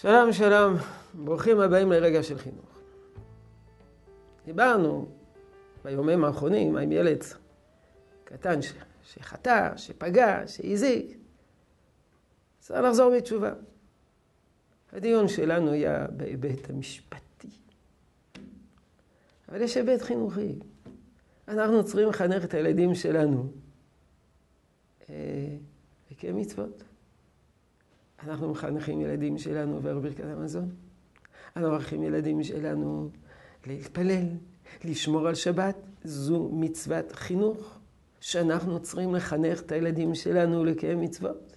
שלום, שלום, ברוכים הבאים לרגע של חינוך. דיברנו ביומים האחרונים עם ילד קטן ש... שחטא, שפגע, שהזיק. צריך לחזור בתשובה. הדיון שלנו היה בהיבט המשפטי. אבל יש היבט חינוכי. אנחנו צריכים לחנך את הילדים שלנו אה, לקיים מצוות. אנחנו מחנכים ילדים שלנו עובר ברכת המזון. אנחנו מחנכים ילדים שלנו להתפלל, לשמור על שבת. זו מצוות חינוך שאנחנו צריכים לחנך את הילדים שלנו לקיים מצוות.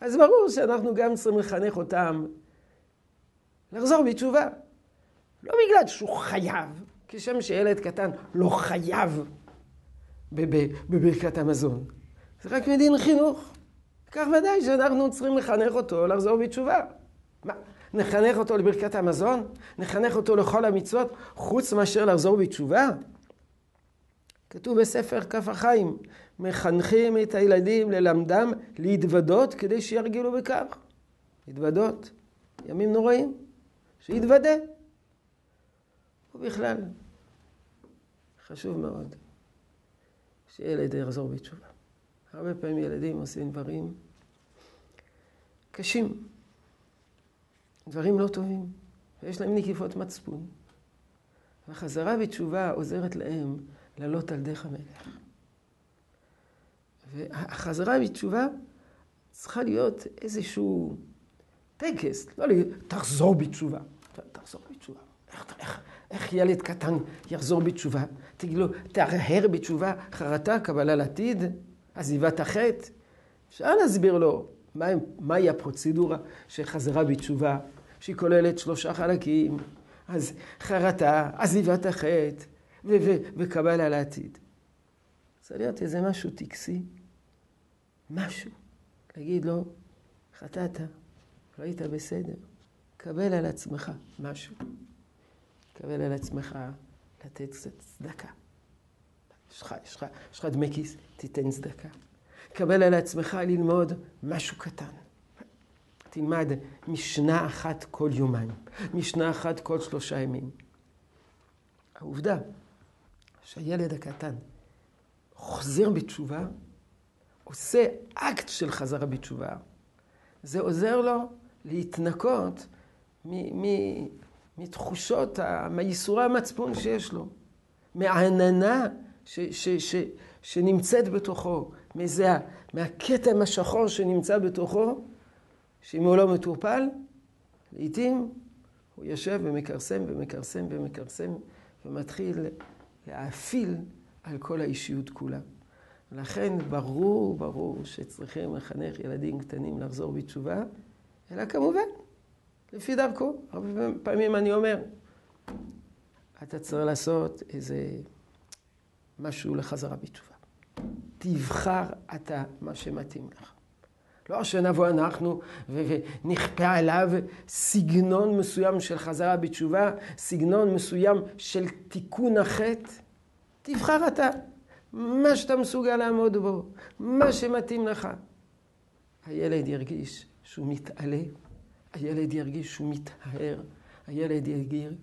אז ברור שאנחנו גם צריכים לחנך אותם לחזור בתשובה. לא בגלל שהוא חייב, כשם שילד קטן לא חייב בברכת המזון. זה רק מדין חינוך. כך ודאי שאנחנו צריכים לחנך אותו לחזור בתשובה. מה, נחנך אותו לברכת המזון? נחנך אותו לכל המצוות חוץ מאשר לחזור בתשובה? כתוב בספר כף החיים, מחנכים את הילדים ללמדם להתוודות כדי שירגלו בכך. להתוודות, ימים נוראים, שיתוודה. ובכלל, חשוב מאוד שילד יחזור בתשובה. הרבה פעמים ילדים עושים דברים קשים, דברים לא טובים, ויש להם נקיפות מצפון. והחזרה בתשובה עוזרת להם לעלות על דרך המלך. והחזרה בתשובה צריכה להיות איזשהו טקס, לא להגיד, תחזור בתשובה. תחזור בתשובה. איך, איך, איך ילד קטן יחזור בתשובה? תגיד לו, תהרהר בתשובה, חרטה, קבלה לעתיד, עזיבת החטא. אפשר להסביר לו מה, מהי הפרוצדורה של חזרה בתשובה, שהיא כוללת שלושה חלקים. אז חרטה, עזיבת החטא וקבלה לעתיד. צריך להיות איזה משהו טקסי, משהו. להגיד לו, חטאת, לא היית בסדר, קבל על עצמך משהו. קבל על עצמך לתת קצת צדקה. יש לך, יש לך, יש לך דמי כיס, תיתן צדקה. קבל על עצמך ללמוד משהו קטן. תלמד משנה אחת כל יומיים, משנה אחת כל שלושה ימים. העובדה שהילד הקטן חוזר בתשובה, עושה אקט של חזרה בתשובה, זה עוזר לו להתנקות מתחושות, מייסורי המצפון שיש לו, מהעננה ש, ש, ש, שנמצאת בתוכו, מזה, מהכתם השחור שנמצא בתוכו, שאם הוא לא מטופל, לעתים הוא יושב ומכרסם ומכרסם ומכרסם ומתחיל להאפיל על כל האישיות כולה. לכן ברור, ברור שצריכים לחנך ילדים קטנים לחזור בתשובה, אלא כמובן, לפי דרכו. הרבה פעמים אני אומר, אתה צריך לעשות איזה משהו לחזרה בתשובה. תבחר אתה מה שמתאים לך. לא שנבוא אנחנו ונכפה עליו סגנון מסוים של חזרה בתשובה, סגנון מסוים של תיקון החטא. תבחר אתה מה שאתה מסוגל לעמוד בו, מה שמתאים לך. הילד ירגיש שהוא מתעלה, הילד ירגיש שהוא מתהר, הילד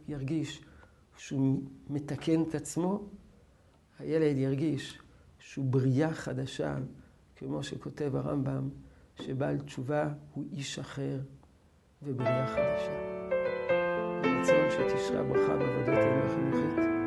ירגיש שהוא מתקן את עצמו, הילד ירגיש שהוא בריאה חדשה, כמו שכותב הרמב"ם, שבעל תשובה הוא איש אחר ובריאה חדשה. רצון שתשרה ברכה בעבודתנו החינוכית.